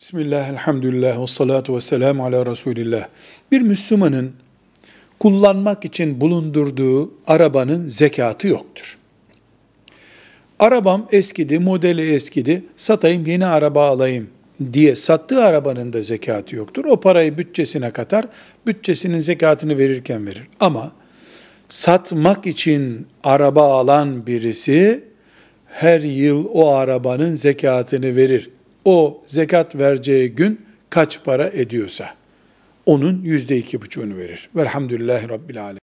Bismillah, elhamdülillah, ve salatu ve selamu ala Resulillah. Bir Müslümanın kullanmak için bulundurduğu arabanın zekatı yoktur. Arabam eskidi, modeli eskidi, satayım yeni araba alayım diye sattığı arabanın da zekatı yoktur. O parayı bütçesine katar, bütçesinin zekatını verirken verir. Ama satmak için araba alan birisi her yıl o arabanın zekatını verir. O zekat vereceği gün kaç para ediyorsa onun yüzde iki buçuğunu verir. Velhamdülillahi Rabbil Alemin.